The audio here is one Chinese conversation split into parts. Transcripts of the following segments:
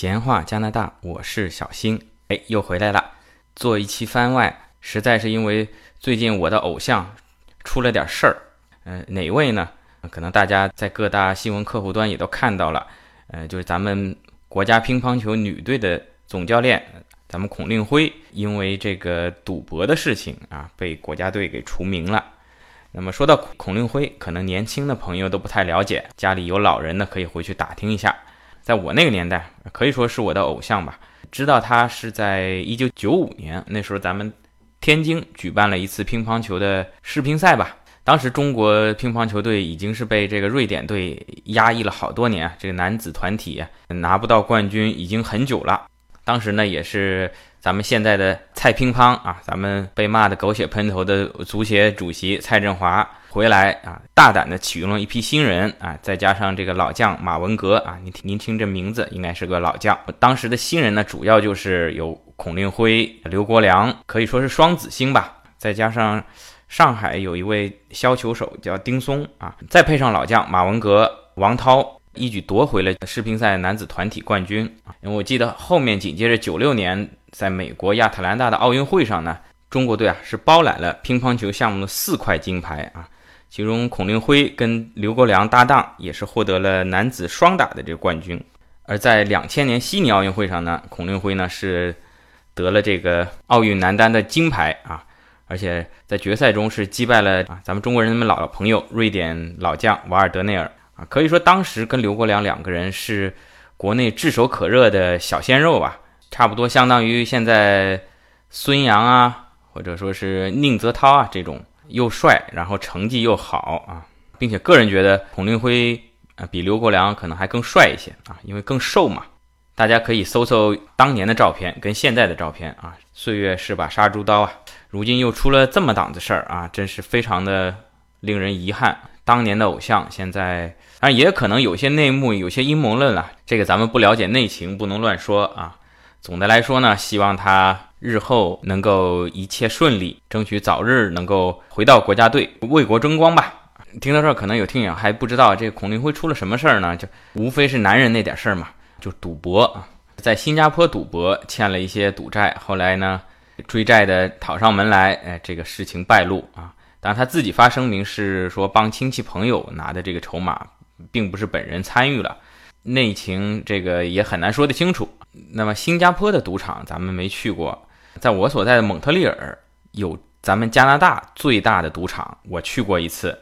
闲话加拿大，我是小新，哎，又回来了，做一期番外，实在是因为最近我的偶像出了点事儿，呃，哪位呢？可能大家在各大新闻客户端也都看到了，呃，就是咱们国家乒乓球女队的总教练，咱们孔令辉，因为这个赌博的事情啊，被国家队给除名了。那么说到孔令辉，可能年轻的朋友都不太了解，家里有老人的可以回去打听一下。在我那个年代，可以说是我的偶像吧。知道他是在一九九五年，那时候咱们天津举办了一次乒乓球的世乒赛吧。当时中国乒乓球队已经是被这个瑞典队压抑了好多年啊，这个男子团体拿不到冠军已经很久了。当时呢，也是咱们现在的蔡乒乓啊，咱们被骂的狗血喷头的足协主席蔡振华回来啊，大胆的启用了一批新人啊，再加上这个老将马文革啊，您您听这名字应该是个老将。当时的新人呢，主要就是有孔令辉、刘国梁，可以说是双子星吧，再加上。上海有一位削球手叫丁松啊，再配上老将马文革、王涛，一举夺回了世乒赛男子团体冠军啊！因为我记得后面紧接着九六年在美国亚特兰大的奥运会上呢，中国队啊是包揽了乒乓球项目的四块金牌啊，其中孔令辉跟刘国梁搭档也是获得了男子双打的这个冠军。而在两千年悉尼奥运会上呢，孔令辉呢是得了这个奥运男单的金牌啊。而且在决赛中是击败了啊，咱们中国人们老朋友瑞典老将瓦尔德内尔啊，可以说当时跟刘国梁两个人是国内炙手可热的小鲜肉吧，差不多相当于现在孙杨啊，或者说是宁泽涛啊这种又帅然后成绩又好啊，并且个人觉得孔令辉啊比刘国梁可能还更帅一些啊，因为更瘦嘛。大家可以搜搜当年的照片跟现在的照片啊，岁月是把杀猪刀啊。如今又出了这么档子事儿啊，真是非常的令人遗憾。当年的偶像，现在当然也可能有些内幕，有些阴谋论了。这个咱们不了解内情，不能乱说啊。总的来说呢，希望他日后能够一切顺利，争取早日能够回到国家队为国争光吧。听到这儿，可能有听友还不知道这个孔令辉出了什么事儿呢？就无非是男人那点事儿嘛，就赌博啊，在新加坡赌博欠了一些赌债，后来呢？追债的讨上门来，哎，这个事情败露啊！当然他自己发声明是说帮亲戚朋友拿的这个筹码，并不是本人参与了，内情这个也很难说得清楚。那么新加坡的赌场咱们没去过，在我所在的蒙特利尔有咱们加拿大最大的赌场，我去过一次。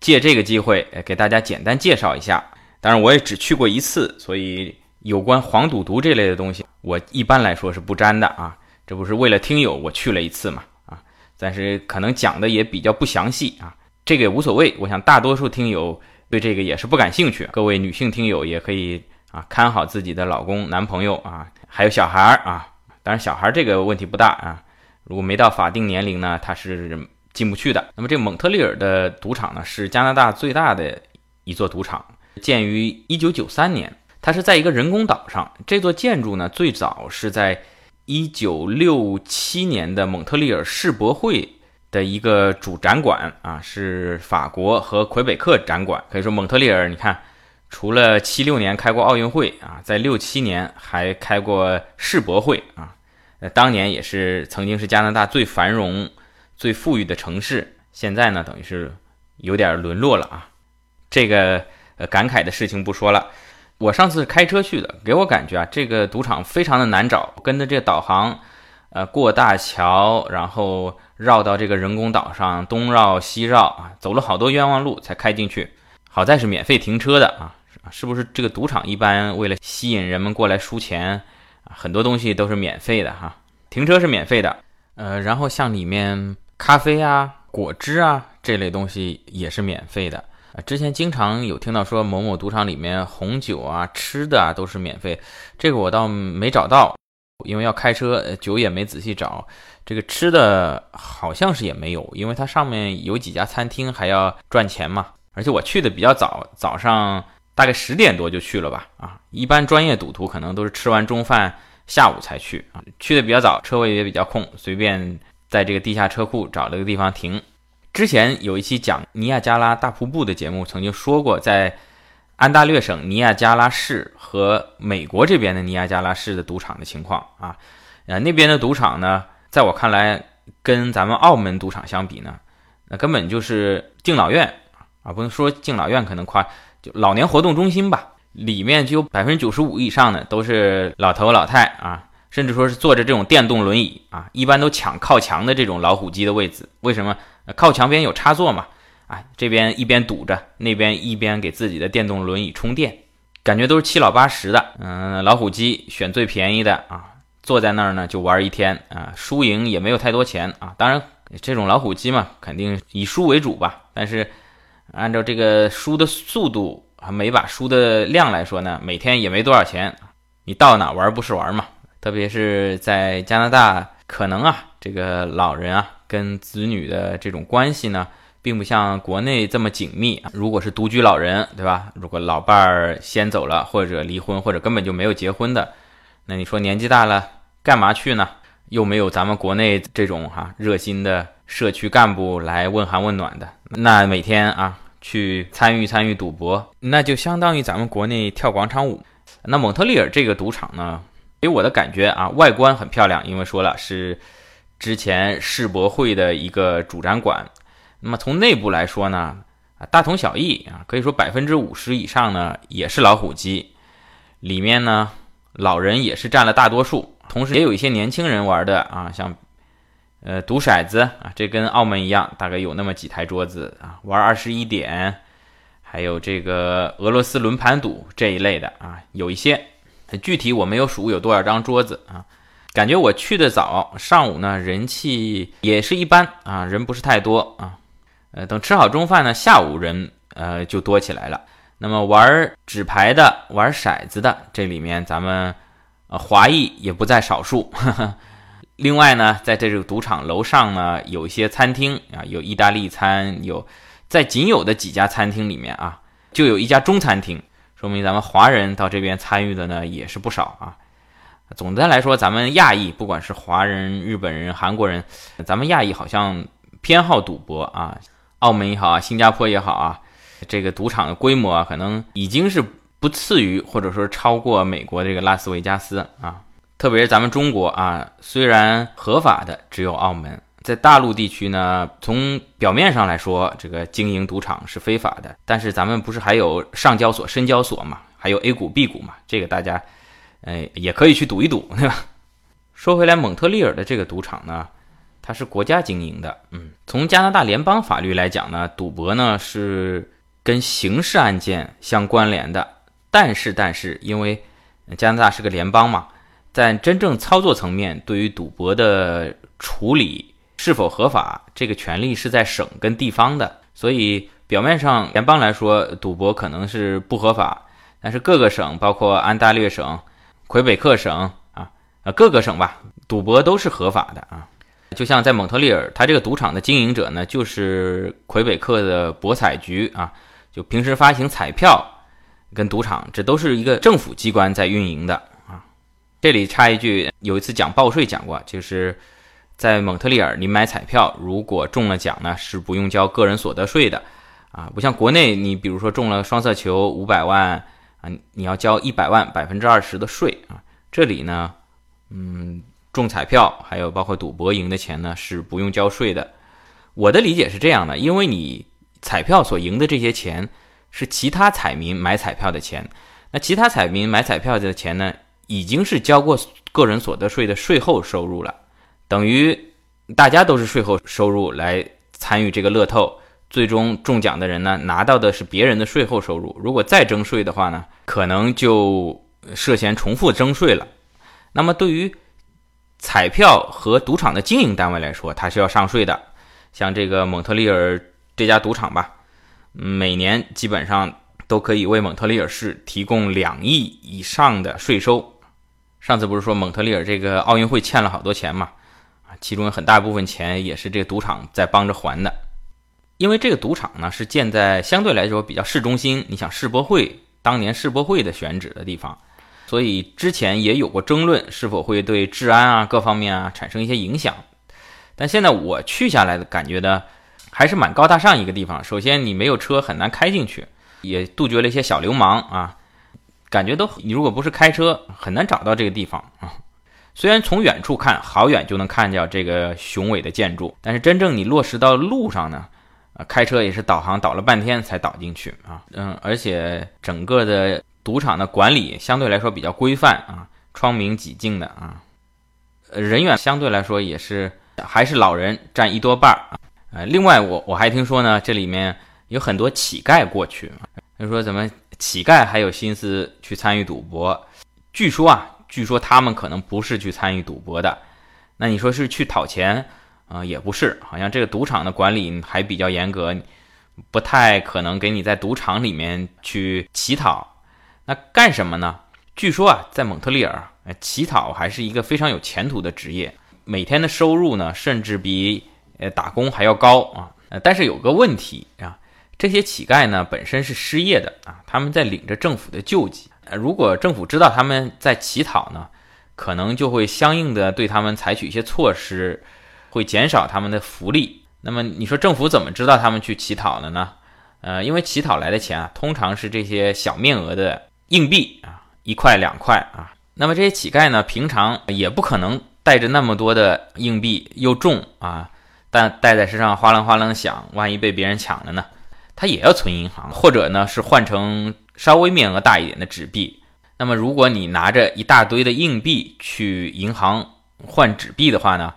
借这个机会，给大家简单介绍一下。当然我也只去过一次，所以有关黄赌毒这类的东西，我一般来说是不沾的啊。这不是为了听友我去了一次嘛啊，但是可能讲的也比较不详细啊，这个也无所谓。我想大多数听友对这个也是不感兴趣。各位女性听友也可以啊，看好自己的老公、男朋友啊，还有小孩儿啊。当然小孩儿这个问题不大啊，如果没到法定年龄呢，他是进不去的。那么这蒙特利尔的赌场呢，是加拿大最大的一座赌场，建于一九九三年，它是在一个人工岛上。这座建筑呢，最早是在。一九六七年的蒙特利尔世博会的一个主展馆啊，是法国和魁北克展馆。可以说，蒙特利尔，你看，除了七六年开过奥运会啊，在六七年还开过世博会啊。呃，当年也是曾经是加拿大最繁荣、最富裕的城市。现在呢，等于是有点沦落了啊。这个呃感慨的事情不说了。我上次开车去的，给我感觉啊，这个赌场非常的难找。跟着这个导航，呃，过大桥，然后绕到这个人工岛上，东绕西绕啊，走了好多冤枉路才开进去。好在是免费停车的啊，是不是？这个赌场一般为了吸引人们过来输钱，很多东西都是免费的哈。停车是免费的，呃，然后像里面咖啡啊、果汁啊这类东西也是免费的。之前经常有听到说某某赌场里面红酒啊、吃的啊都是免费，这个我倒没找到，因为要开车，酒也没仔细找。这个吃的好像是也没有，因为它上面有几家餐厅还要赚钱嘛。而且我去的比较早，早上大概十点多就去了吧。啊，一般专业赌徒可能都是吃完中饭下午才去啊。去的比较早，车位也比较空，随便在这个地下车库找了个地方停。之前有一期讲尼亚加拉大瀑布的节目，曾经说过，在安大略省尼亚加拉市和美国这边的尼亚加拉市的赌场的情况啊，呃，那边的赌场呢，在我看来，跟咱们澳门赌场相比呢，那根本就是敬老院啊，不能说敬老院可能夸，就老年活动中心吧，里面就有百分之九十五以上的都是老头老太啊，甚至说是坐着这种电动轮椅啊，一般都抢靠墙的这种老虎机的位置，为什么？靠墙边有插座嘛。啊，这边一边堵着，那边一边给自己的电动轮椅充电，感觉都是七老八十的。嗯，老虎机选最便宜的啊，坐在那儿呢就玩一天啊，输赢也没有太多钱啊。当然，这种老虎机嘛，肯定以输为主吧。但是，按照这个输的速度和每把输的量来说呢，每天也没多少钱。你到哪玩不是玩嘛？特别是在加拿大，可能啊，这个老人啊跟子女的这种关系呢。并不像国内这么紧密。如果是独居老人，对吧？如果老伴儿先走了，或者离婚，或者根本就没有结婚的，那你说年纪大了干嘛去呢？又没有咱们国内这种哈热心的社区干部来问寒问暖的，那每天啊去参与参与赌博，那就相当于咱们国内跳广场舞。那蒙特利尔这个赌场呢，给我的感觉啊，外观很漂亮，因为说了是之前世博会的一个主展馆。那么从内部来说呢，啊，大同小异啊，可以说百分之五十以上呢也是老虎机，里面呢老人也是占了大多数，同时也有一些年轻人玩的啊，像呃赌骰子啊，这跟澳门一样，大概有那么几台桌子啊，玩二十一点，还有这个俄罗斯轮盘赌这一类的啊，有一些，具体我没有数有多少张桌子啊。感觉我去的早，上午呢人气也是一般啊，人不是太多啊。呃，等吃好中饭呢，下午人呃就多起来了。那么玩纸牌的、玩骰子的，这里面咱们呃华裔也不在少数。另外呢，在这个赌场楼上呢，有一些餐厅啊，有意大利餐，有在仅有的几家餐厅里面啊，就有一家中餐厅，说明咱们华人到这边参与的呢也是不少啊。总的来说，咱们亚裔，不管是华人、日本人、韩国人，咱们亚裔好像偏好赌博啊。澳门也好啊，新加坡也好啊，这个赌场的规模啊，可能已经是不次于或者说超过美国这个拉斯维加斯啊。特别是咱们中国啊，虽然合法的只有澳门，在大陆地区呢，从表面上来说，这个经营赌场是非法的。但是咱们不是还有上交所、深交所嘛，还有 A 股、B 股嘛，这个大家。哎，也可以去赌一赌，对吧？说回来，蒙特利尔的这个赌场呢，它是国家经营的。嗯，从加拿大联邦法律来讲呢，赌博呢是跟刑事案件相关联的。但是，但是，因为加拿大是个联邦嘛，在真正操作层面，对于赌博的处理是否合法，这个权利是在省跟地方的。所以，表面上联邦来说，赌博可能是不合法，但是各个省，包括安大略省。魁北克省啊，呃，各个省吧，赌博都是合法的啊。就像在蒙特利尔，它这个赌场的经营者呢，就是魁北克的博彩局啊，就平时发行彩票跟赌场，这都是一个政府机关在运营的。这里插一句，有一次讲报税讲过，就是在蒙特利尔，你买彩票如果中了奖呢，是不用交个人所得税的啊，不像国内，你比如说中了双色球五百万。啊，你要交一百万百分之二十的税啊！这里呢，嗯，中彩票还有包括赌博赢的钱呢是不用交税的。我的理解是这样的，因为你彩票所赢的这些钱是其他彩民买彩票的钱，那其他彩民买彩票的钱呢，已经是交过个人所得税的税后收入了，等于大家都是税后收入来参与这个乐透。最终中奖的人呢，拿到的是别人的税后收入。如果再征税的话呢，可能就涉嫌重复征税了。那么对于彩票和赌场的经营单位来说，它是要上税的。像这个蒙特利尔这家赌场吧，每年基本上都可以为蒙特利尔市提供两亿以上的税收。上次不是说蒙特利尔这个奥运会欠了好多钱嘛？啊，其中很大部分钱也是这个赌场在帮着还的。因为这个赌场呢是建在相对来说比较市中心，你想世博会当年世博会的选址的地方，所以之前也有过争论是否会对治安啊各方面啊产生一些影响。但现在我去下来的感觉呢，还是蛮高大上一个地方。首先你没有车很难开进去，也杜绝了一些小流氓啊，感觉都你如果不是开车，很难找到这个地方啊。虽然从远处看，好远就能看见这个雄伟的建筑，但是真正你落实到路上呢，啊，开车也是导航导了半天才导进去啊。嗯，而且整个的赌场的管理相对来说比较规范啊，窗明几净的啊，人员相对来说也是还是老人占一多半儿啊。呃，另外我我还听说呢，这里面有很多乞丐过去，就说怎么乞丐还有心思去参与赌博？据说啊。据说他们可能不是去参与赌博的，那你说是去讨钱啊？也不是，好像这个赌场的管理还比较严格，不太可能给你在赌场里面去乞讨。那干什么呢？据说啊，在蒙特利尔，乞讨还是一个非常有前途的职业，每天的收入呢，甚至比呃打工还要高啊。但是有个问题啊，这些乞丐呢本身是失业的啊，他们在领着政府的救济。如果政府知道他们在乞讨呢，可能就会相应的对他们采取一些措施，会减少他们的福利。那么你说政府怎么知道他们去乞讨了呢？呃，因为乞讨来的钱啊，通常是这些小面额的硬币啊，一块两块啊。那么这些乞丐呢，平常也不可能带着那么多的硬币，又重啊，但带在身上哗啷哗啷响，万一被别人抢了呢？他也要存银行，或者呢是换成。稍微面额大一点的纸币，那么如果你拿着一大堆的硬币去银行换纸币的话呢，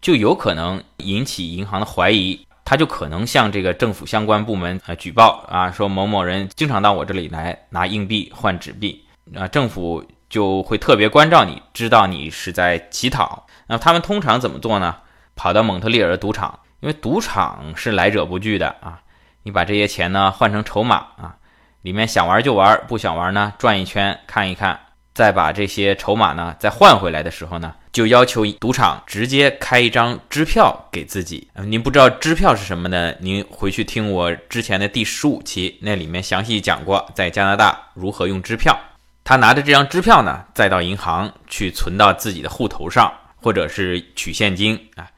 就有可能引起银行的怀疑，他就可能向这个政府相关部门呃举报啊，说某某人经常到我这里来拿硬币换纸币啊，政府就会特别关照你，知道你是在乞讨。那他们通常怎么做呢？跑到蒙特利尔的赌场，因为赌场是来者不拒的啊，你把这些钱呢换成筹码啊。里面想玩就玩，不想玩呢，转一圈看一看，再把这些筹码呢再换回来的时候呢，就要求赌场直接开一张支票给自己。您不知道支票是什么呢？您回去听我之前的第十五期，那里面详细讲过在加拿大如何用支票。他拿着这张支票呢，再到银行去存到自己的户头上，或者是取现金啊，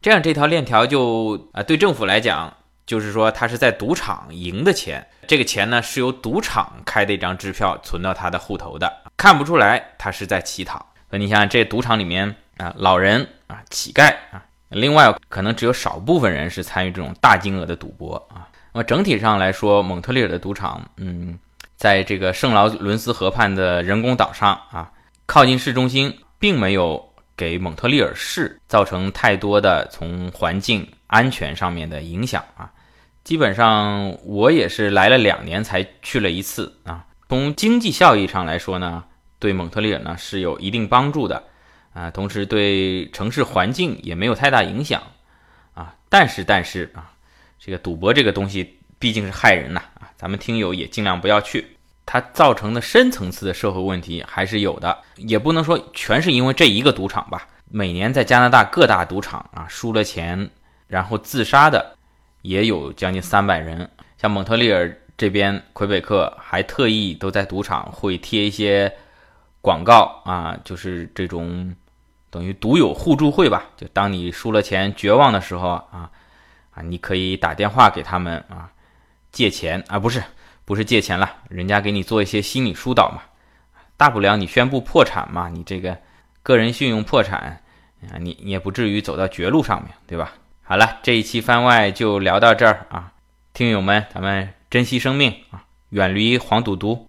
这样这条链条就啊，对政府来讲。就是说，他是在赌场赢的钱，这个钱呢是由赌场开的一张支票存到他的户头的，看不出来他是在乞讨。那你想，这赌场里面啊，老人啊，乞丐啊，另外可能只有少部分人是参与这种大金额的赌博啊。那么整体上来说，蒙特利尔的赌场，嗯，在这个圣劳伦斯河畔的人工岛上啊，靠近市中心，并没有给蒙特利尔市造成太多的从环境安全上面的影响啊。基本上我也是来了两年才去了一次啊。从经济效益上来说呢，对蒙特利尔呢是有一定帮助的啊，同时对城市环境也没有太大影响啊。但是但是啊，这个赌博这个东西毕竟是害人呐啊，咱们听友也尽量不要去。它造成的深层次的社会问题还是有的，也不能说全是因为这一个赌场吧。每年在加拿大各大赌场啊输了钱然后自杀的。也有将近三百人，像蒙特利尔这边，魁北克还特意都在赌场会贴一些广告啊，就是这种等于赌友互助会吧。就当你输了钱、绝望的时候啊啊，你可以打电话给他们啊借钱啊，不是不是借钱了，人家给你做一些心理疏导嘛。大不了你宣布破产嘛，你这个个人信用破产啊，你你也不至于走到绝路上面对吧？好了，这一期番外就聊到这儿啊，听友们，咱们珍惜生命啊，远离黄赌毒。